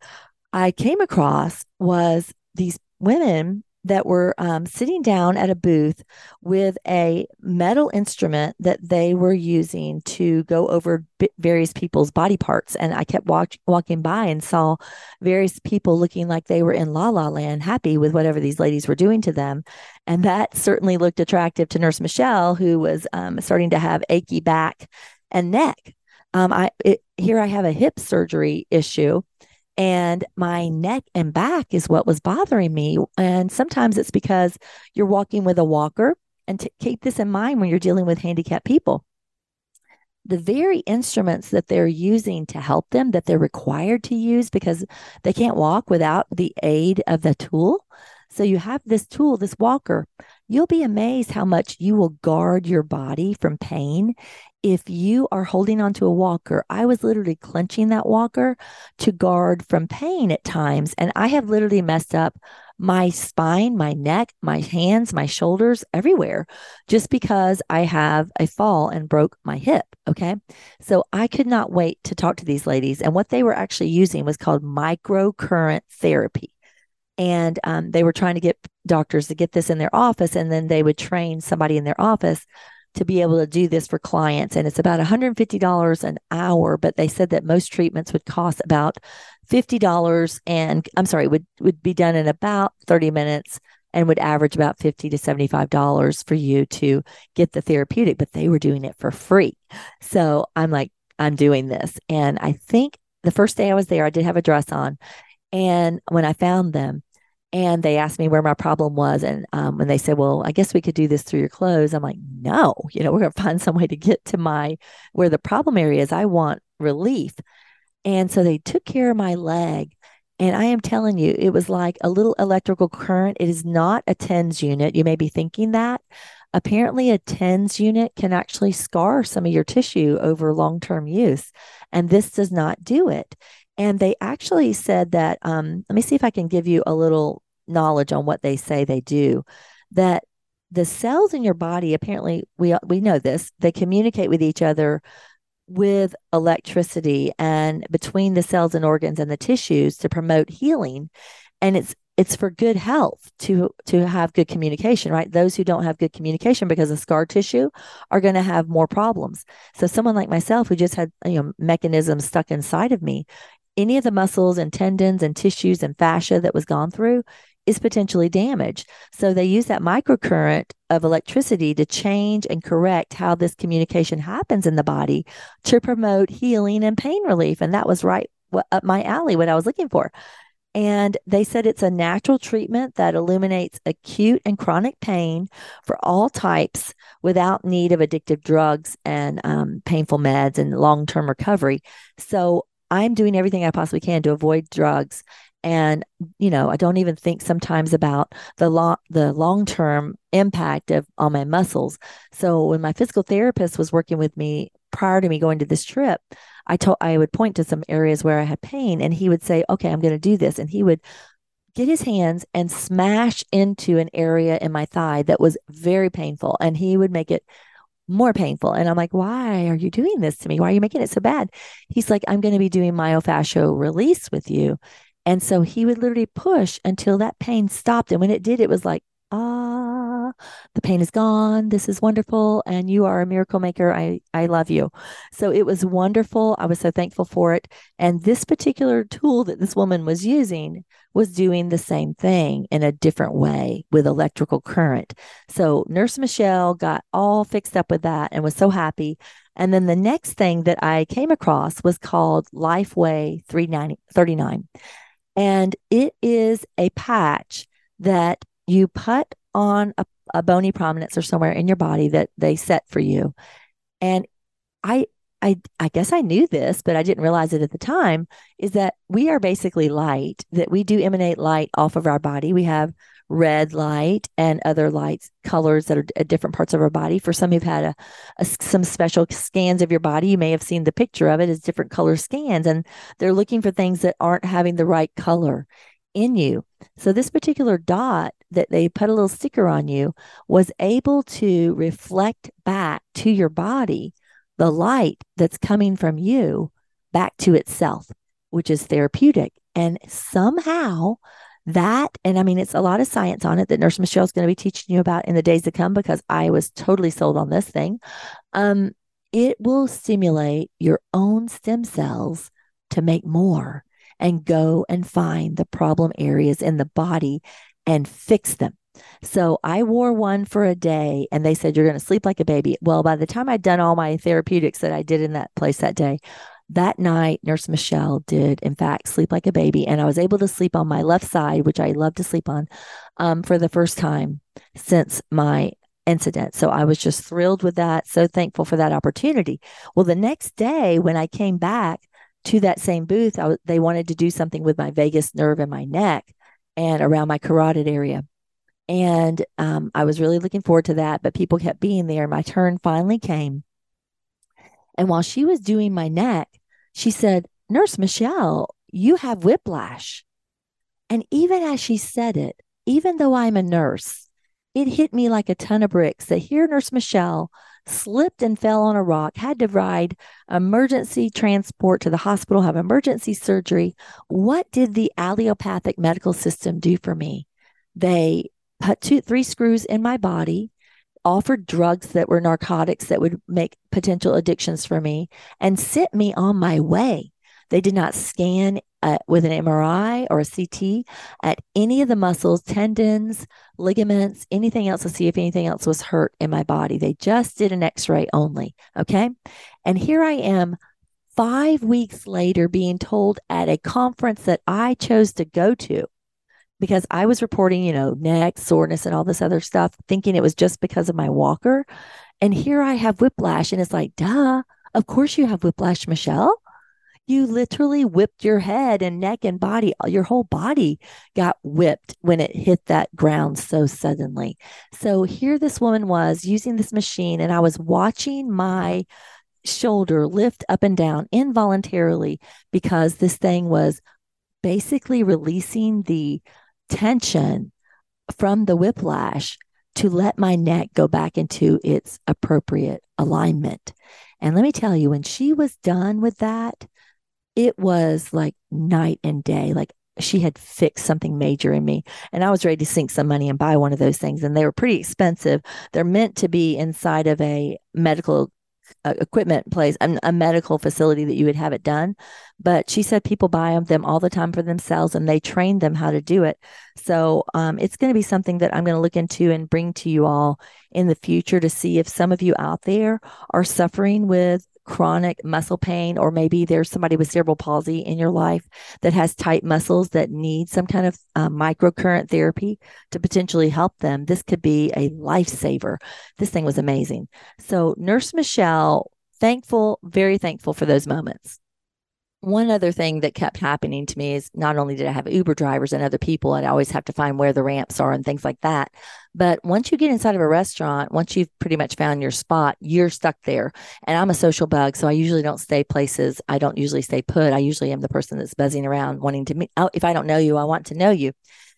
I came across was these women that were um, sitting down at a booth with a metal instrument that they were using to go over b- various people's body parts. And I kept walk- walking by and saw various people looking like they were in la la land, happy with whatever these ladies were doing to them. And that certainly looked attractive to Nurse Michele, who was um, starting to have achy back and neck. Um, I it, here I have a hip surgery issue and my neck and back is what was bothering me. And sometimes it's because you're walking with a walker. And to keep this in mind when you're dealing with handicapped people. The very instruments that they're using to help them, that they're required to use because they can't walk without the aid of the tool. So you have this tool, this walker. You'll be amazed how much you will guard your body from pain if you are holding onto a walker, I was literally clenching that walker to guard from pain at times. And I have literally messed up my spine, my neck, my hands, my shoulders, everywhere, just because I have a fall and broke my hip. Okay. So I could not wait to talk to these ladies. And what they were actually using was called microcurrent therapy. And um, they were trying to get doctors to get this in their office, and then they would train somebody in their office to be able to do this for clients. And it's about $150 an hour, but they said that most treatments would cost about $50 and I'm sorry, would, would be done in about 30 minutes and would average about 50 to $75 for you to get the therapeutic, but they were doing it for free. So I'm like, I'm doing this. And I think the first day I was there, I did have a dress on. And when I found them, and they asked me where my problem was. And um, when they said, Well, I guess we could do this through your clothes, I'm like, No, you know, we're going to find some way to get to my where the problem area is. I want relief. And so they took care of my leg. And I am telling you, it was like a little electrical current. It is not a TENS unit. You may be thinking that. Apparently, a TENS unit can actually scar some of your tissue over long term use. And this does not do it. And they actually said that, um, let me see if I can give you a little knowledge on what they say they do that the cells in your body apparently we we know this they communicate with each other with electricity and between the cells and organs and the tissues to promote healing. And it's it's for good health to to have good communication right? Those who don't have good communication because of scar tissue are going to have more problems. So someone like myself who just had you know mechanisms stuck inside of me any of the muscles and tendons and tissues and fascia that was gone through is potentially damaged. So they use that microcurrent of electricity to change and correct how this communication happens in the body to promote healing and pain relief. And that was right up my alley, what I was looking for. And they said it's a natural treatment that illuminates acute and chronic pain for all types without need of addictive drugs and um, painful meds and long term recovery. So I'm doing everything I possibly can to avoid drugs and you know i don't even think sometimes about the long the long term impact of on my muscles so when my physical therapist was working with me prior to me going to this trip i told i would point to some areas where i had pain and he would say okay i'm going to do this and he would get his hands and smash into an area in my thigh that was very painful and he would make it more painful. And I'm like, why are you doing this to me? Why are you making it so bad? He's like, I'm going to be doing myofascial release with you. And so he would literally push until that pain stopped. And when it did, it was like, ah, the pain is gone. This is wonderful. And you are a miracle maker. I, I love you. So it was wonderful. I was so thankful for it. And this particular tool that this woman was using was doing the same thing in a different way with electrical current. So Nurse Michele got all fixed up with that and was so happy. And then the next thing that I came across was called LifeWave X39. And it is a patch that you put on a, a bony prominence or somewhere in your body that they set for you. And I I, I guess I knew this, but I didn't realize it at the time, is that we are basically light, that we do emanate light off of our body. We have red light and other lights colors that are at uh, different parts of our body. For some who've had a, a, some special scans of your body you may have seen the picture of it as different color scans and they're looking for things that aren't having the right color in you. So this particular dot that they put a little sticker on you was able to reflect back to your body the light that's coming from you back to itself which is therapeutic. And somehow that and i mean it's a lot of science on it that nurse michele is going to be teaching you about in the days to come because i was totally sold on this thing um, it will stimulate your own stem cells to make more and go and find the problem areas in the body and fix them so I wore one for a day and they said, You're going to sleep like a baby. Well, by the time I'd done all my therapeutics that I did in that place that day, that night, Nurse Michele did, in fact, sleep like a baby. And I was able to sleep on my left side, which I love to sleep on, um, for the first time since my incident. So I was just thrilled with that. So thankful for that opportunity. Well, the next day, when I came back to that same booth, they wanted to do something with my vagus nerve in my neck and around my carotid area. And um, I was really looking forward to that, but people kept being there. My turn finally came. And while she was doing my neck, she said, Nurse Michele, you have whiplash. And even as she said it, even though I'm a nurse, it hit me like a ton of bricks that here Nurse Michele slipped and fell on a rock, had to ride emergency transport to the hospital, have emergency surgery. What did the allopathic medical system do for me? They put two, three screws in my body offered drugs that were narcotics that would make potential addictions for me, and sent me on my way. They did not scan uh, with an MRI or a CT at any of the muscles, tendons, ligaments, anything else to see if anything else was hurt in my body. They just did an x ray only. Okay. And here I am five weeks later being told at a conference that I chose to go to because I was reporting, you know, neck soreness and all this other stuff, thinking it was just because of my walker. And here I have whiplash. And it's like, duh, of course you have whiplash, Michele. You literally whipped your head and neck and body, uh, your whole body got whipped when it hit that ground so suddenly. So here this woman was using this machine, and I was watching my shoulder lift up and down involuntarily because this thing was basically releasing the tension from the whiplash to let my neck go back into its appropriate alignment. And let me tell you, when she was done with that, it was like night and day. Like she had fixed something major in me. And I was ready to sink some money and buy one of those things. And they were pretty expensive. They're meant to be inside of a medical uh, equipment place, a, a, medical facility that you would have it done. But she said people buy them all the time for themselves and they train them how to do it. So um, it's going to be something that I'm going to look into and bring to you all in the future to see if some of you out there are suffering with chronic muscle pain, or maybe there's somebody with cerebral palsy in your life that has tight muscles that need some kind of uh, microcurrent therapy to potentially help them, this could be a lifesaver. This thing was amazing. So, Nurse Michele, thankful, very thankful for those moments one other thing that kept happening to me is not only did I have Uber drivers and other people, and I always have to find where the ramps are and things like that. But once you get inside of a restaurant, once you've pretty much found your spot, you're stuck there. And I'm a social bug, so I usually don't stay places. I don't usually stay put. I usually am the person that's buzzing around wanting to meet. Oh, if I don't know you, I want to know you.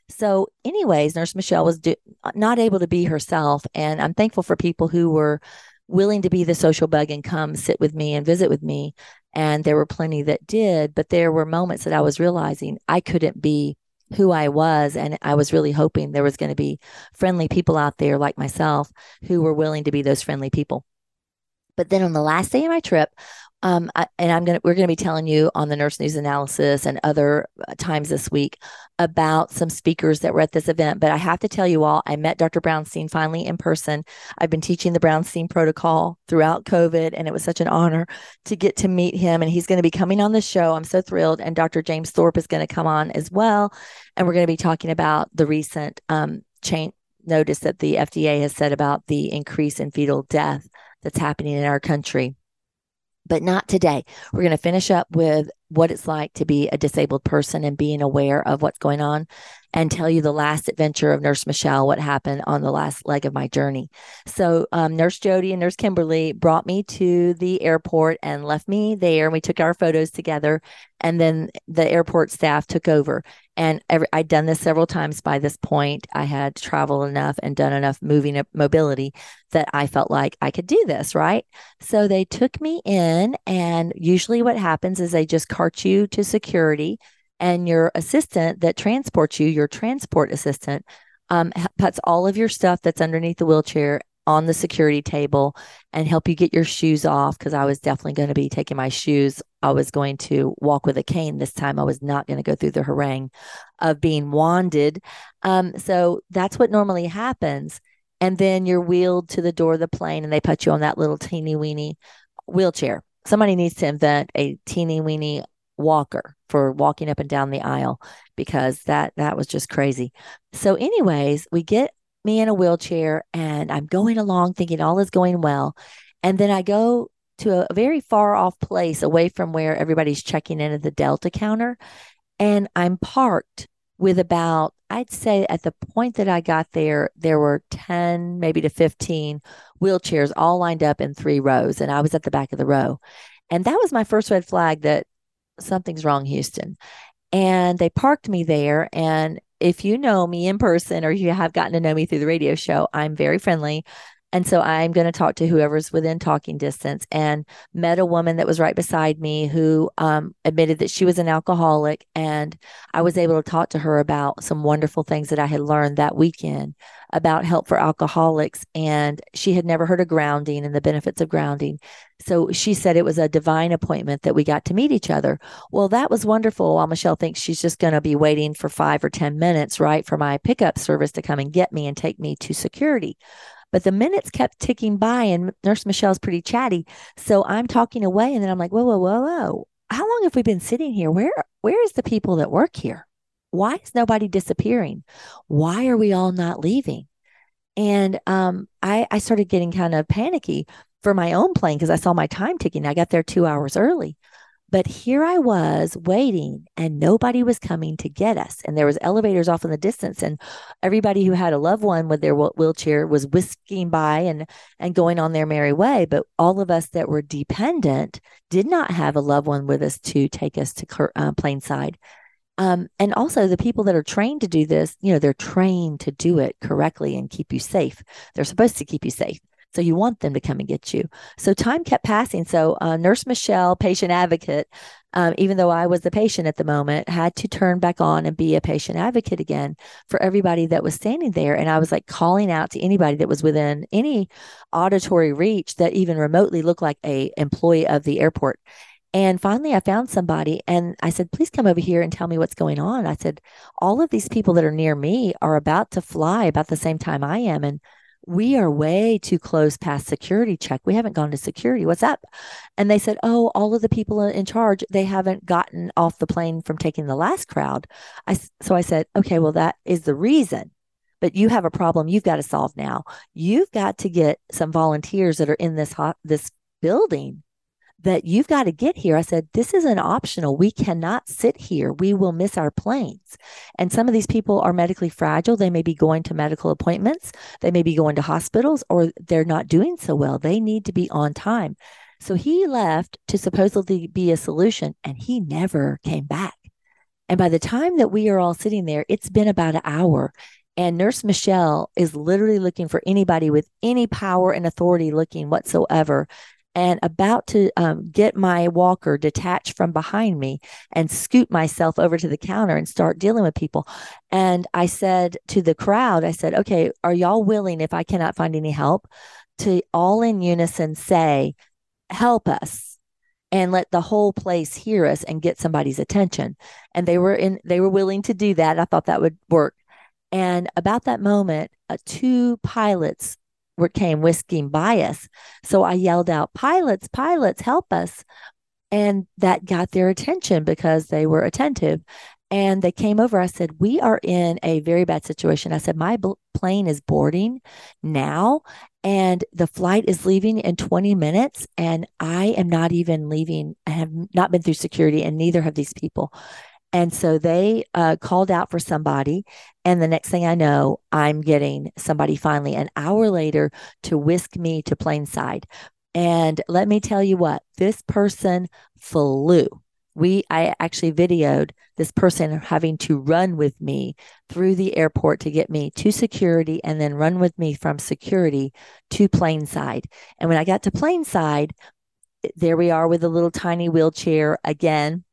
So, anyways, Nurse Michele was do, not able to be herself. And I'm thankful for people who were willing to be the social bug and come sit with me and visit with me and there were plenty that did, but there were moments that I was realizing I couldn't be who I was. And I was really hoping there was going to be friendly people out there like myself who were willing to be those friendly people. But then on the last day of my trip, um, I, and I'm gonna we're gonna be telling you on the Nurse News Analysis and other uh, times this week about some speakers that were at this event. But I have to tell you all, I met Dr. Brownstein finally in person. I've been teaching the Brownstein protocol throughout COVID, and it was such an honor to get to meet him. And he's going to be coming on the show. I'm so thrilled. And Dr. James Thorp is going to come on as well, and we're going to be talking about the recent um, change notice that the FDA has said about the increase in fetal death that's happening in our country but not today. We're going to finish up with what it's like to be a disabled person and being aware of what's going on and tell you the last adventure of Nurse Michele, what happened on the last leg of my journey. So, um, Nurse Jody and Nurse Kimberly brought me to the airport and left me there. And we took our photos together. And then the airport staff took over. And every, I'd done this several times by this point. I had traveled enough and done enough moving mobility that I felt like I could do this, right? So they took me in. And usually what happens is they just cart you to security and your assistant that transports you, your transport assistant, um, puts all of your stuff that's underneath the wheelchair on the security table and help you get your shoes off because I was definitely going to be taking my shoes. I was going to walk with a cane this time. I was not going to go through the harangue of being wanded. Um, so that's what normally happens. And then you're wheeled to the door of the plane and they put you on that little teeny weeny wheelchair. Somebody needs to invent a teeny weeny walker for walking up and down the aisle because that that was just crazy. So anyways, we get me in a wheelchair and I'm going along thinking all is going well. And then I go to a very far off place away from where everybody's checking in at the Delta counter and I'm parked with about I'd say at the point that I got there there were 10 maybe to 15 wheelchairs all lined up in three rows and I was at the back of the row. And that was my first red flag that something's wrong, Houston. And they parked me there. And if you know me in person or you have gotten to know me through the radio show, I'm very friendly And so I'm going to talk to whoever's within talking distance and met a woman that was right beside me who um, admitted that she was an alcoholic. And I was able to talk to her about some wonderful things that I had learned that weekend about help for alcoholics. And she had never heard of grounding and the benefits of grounding. So she said it was a divine appointment that we got to meet each other. Well, that was wonderful. While Michele thinks she's just going to be waiting for five or 10 minutes, right, for my pickup service to come and get me and take me to security. But the minutes kept ticking by, and Nurse Michele's pretty chatty. So I'm talking away, and then I'm like, whoa, whoa, whoa, whoa. How long have we been sitting here? Where where is the people that work here? Why is nobody disappearing? Why are we all not leaving? And um, I, I started getting kind of panicky for my own plane because I saw my time ticking. I got there two hours early. But here I was waiting and nobody was coming to get us. And there was elevators off in the distance and everybody who had a loved one with their wheelchair was whisking by and and going on their merry way, but all of us that were dependent did not have a loved one with us to take us to uh, Planeside. Um, and also the people that are trained to do this, you know, they're trained to do it correctly and keep you safe. They're supposed to keep you safe. So you want them to come and get you. So time kept passing. So uh, Nurse Michele, patient advocate, um, even though I was the patient at the moment, had to turn back on and be a patient advocate again for everybody that was standing there. And I was like calling out to anybody that was within any auditory reach that even remotely looked like a employee of the airport. And finally, I found somebody and I said, please come over here and tell me what's going on. I said, all of these people that are near me are about to fly about the same time I am. And we are way too close past security check. We haven't gone to security. What's up? And they said, Oh, all of the people in charge, they haven't gotten off the plane from taking the last crowd. I, so I said, Okay, well, that is the reason. But you have a problem you've got to solve now. You've got to get some volunteers that are in this hot, this building that you've got to get here. I said, This isn't optional. We cannot sit here. We will miss our planes. And some of these people are medically fragile. They may be going to medical appointments, they may be going to hospitals, or they're not doing so well. They need to be on time. So he left to supposedly be a solution, and he never came back. And by the time that we are all sitting there, it's been about an hour. And Nurse Michele is literally looking for anybody with any power and authority looking whatsoever and about to um, get my walker detached from behind me and scoot myself over to the counter and start dealing with people. And I said to the crowd, I said, okay, are y'all willing, if I cannot find any help, to all in unison say, help us? and let the whole place hear us and get somebody's attention and they were in they were willing to do that i thought that would work and about that moment uh, two pilots came whisking by us. So I yelled out, "Pilots, pilots, help us!" And that got their attention because they were attentive. And they came over. I said, We are in a very bad situation. I said, My bl- plane is boarding now, and the flight is leaving in 20 minutes. And I am not even leaving. I have not been through security, and neither have these people. And so they uh, called out for somebody. And the next thing I know, I'm getting somebody finally an hour later to whisk me to Planeside. And let me tell you what, this person flew. We, I actually videoed this person having to run with me through the airport to get me to security and then run with me from security to Planeside. And when I got to Planeside, there we are with a little tiny wheelchair again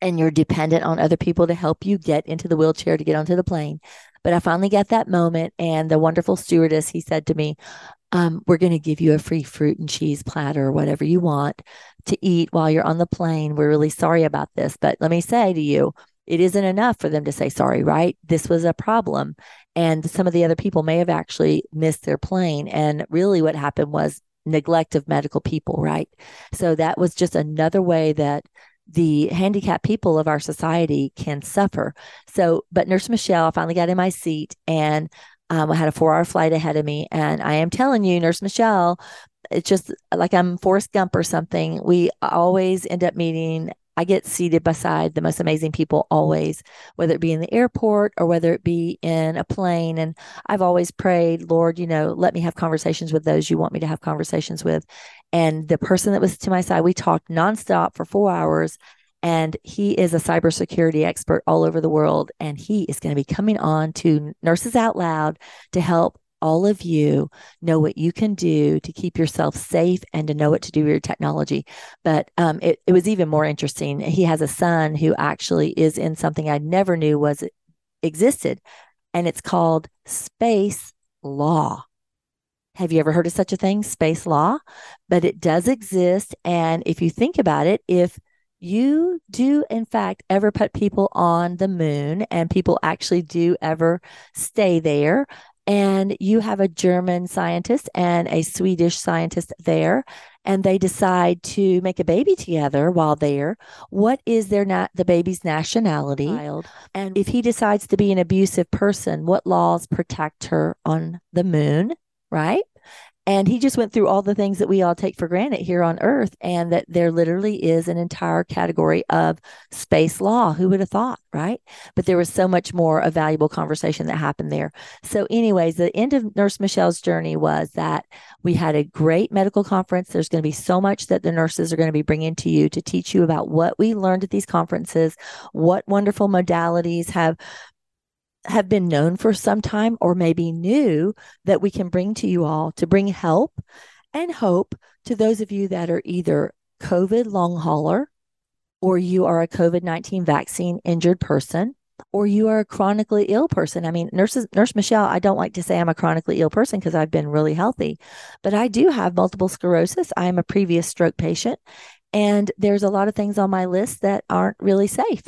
and you're dependent on other people to help you get into the wheelchair to get onto the plane. But I finally got that moment, and the wonderful stewardess, he said to me, um, We're going to give you a free fruit and cheese platter or whatever you want to eat while you're on the plane. We're really sorry about this. But let me say to you, it isn't enough for them to say sorry, right? This was a problem. And some of the other people may have actually missed their plane. And really, what happened was neglect of medical people, right? So that was just another way that the handicapped people of our society can suffer. So, but Nurse Michele, I finally got in my seat and um, I had a four hour flight ahead of me. And I am telling you, Nurse Michele, it's just like I'm Forrest Gump or something. We always end up meeting I get seated beside the most amazing people always, whether it be in the airport or whether it be in a plane. And I've always prayed, Lord, you know, let me have conversations with those you want me to have conversations with. And the person that was to my side, we talked nonstop for four hours. And he is a cybersecurity expert all over the world. And he is going to be coming on to Nurses Out Loud to help all of you know what you can do to keep yourself safe and to know what to do with your technology. But um, it, it was even more interesting. He has a son who actually is in something I never knew was existed, and it's called space law. Have you ever heard of such a thing, space law? But it does exist. And if you think about it, if you do, in fact, ever put people on the moon and people actually do ever stay there, and you have a German scientist and a Swedish scientist there, and they decide to make a baby together while there, what is their not the baby's nationality? Child. And if he decides to be an abusive person, what laws protect her on the moon? right? And he just went through all the things that we all take for granted here on earth, and that there literally is an entire category of space law. Who would have thought, right? But there was so much more a valuable conversation that happened there. So, anyways, the end of Nurse Michele's journey was that we had a great medical conference. There's going to be so much that the nurses are going to be bringing to you to teach you about what we learned at these conferences, what wonderful modalities have have been known for some time or maybe new that we can bring to you all to bring help and hope to those of you that are either COVID long hauler or you are a COVID 19 vaccine injured person or you are a chronically ill person. I mean, nurses, Nurse Michele, I don't like to say I'm a chronically ill person because I've been really healthy, but I do have multiple sclerosis. I am a previous stroke patient, and there's a lot of things on my list that aren't really safe.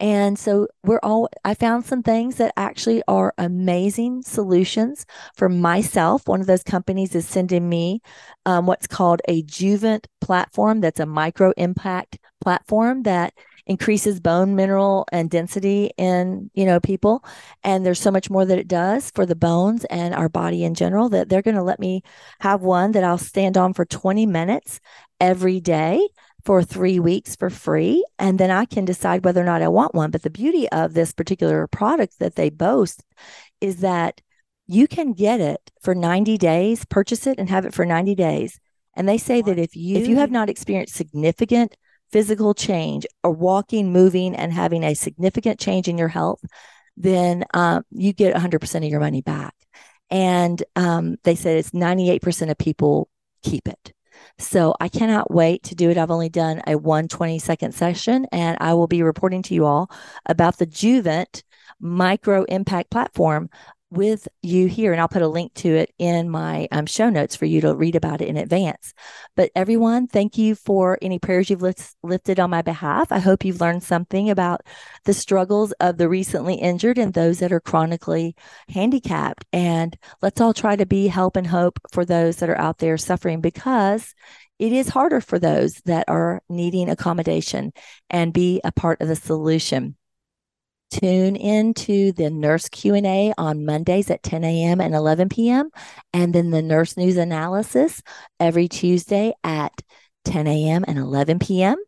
And so we're all, I found some things that actually are amazing solutions for myself. One of those companies is sending me um, what's called a Juvent platform. That's a micro impact platform that increases bone mineral and density in you know people and there's so much more that it does for the bones and our body in general that they're going to let me have one that I'll stand on for 20 minutes every day for three weeks for free. And then I can decide whether or not I want one. But the beauty of this particular product that they boast is that you can get it for 90 days, purchase it and have it for 90 days. And they say that if you if you have not experienced significant physical change or walking, moving, and having a significant change in your health, then um, you get 100% of your money back. And um, they said it's 98% of people keep it. So I cannot wait to do it. I've only done a 120 second session and I will be reporting to you all about the Juvent micro impact platform with you here, and I'll put a link to it in my um, show notes for you to read about it in advance. But everyone, thank you for any prayers you've lift, lifted on my behalf. I hope you've learned something about the struggles of the recently injured and those that are chronically handicapped. And let's all try to be help and hope for those that are out there suffering because it is harder for those that are needing accommodation and be a part of the solution. Tune into the nurse Q&A on Mondays at 10 a.m. and 11 p.m. and then the nurse news analysis every Tuesday at 10 a.m. and 11 p.m.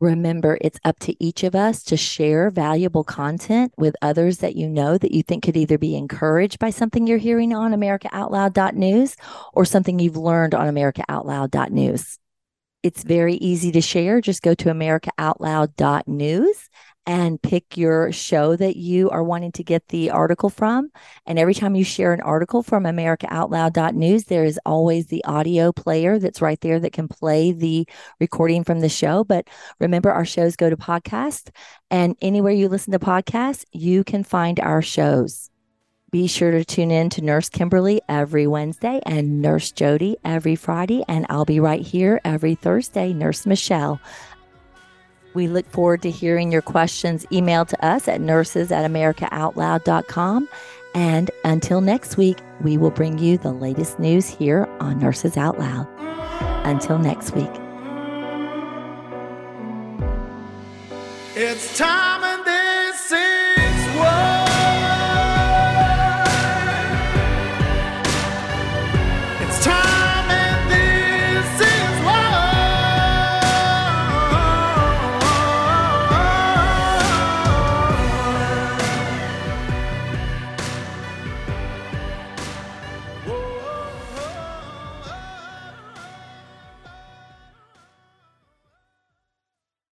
Remember, it's up to each of us to share valuable content with others that you know that you think could either be encouraged by something you're hearing on AmericaOutloud.news or something you've learned on AmericaOutloud.news. It's very easy to share. Just go to AmericaOutloud.news and pick your show that you are wanting to get the article from. And every time you share an article from AmericaOutloud.news, there is always the audio player that's right there that can play the recording from the show. But remember, our shows go to podcast, and anywhere you listen to podcasts, you can find our shows. Be sure to tune in to Nurse Kimberly every Wednesday and Nurse Jody every Friday. And I'll be right here every Thursday, Nurse Michele. We look forward to hearing your questions emailed to us at nurses at americaoutloud.com. And until next week, we will bring you the latest news here on Nurses Out Loud. Until next week. It's time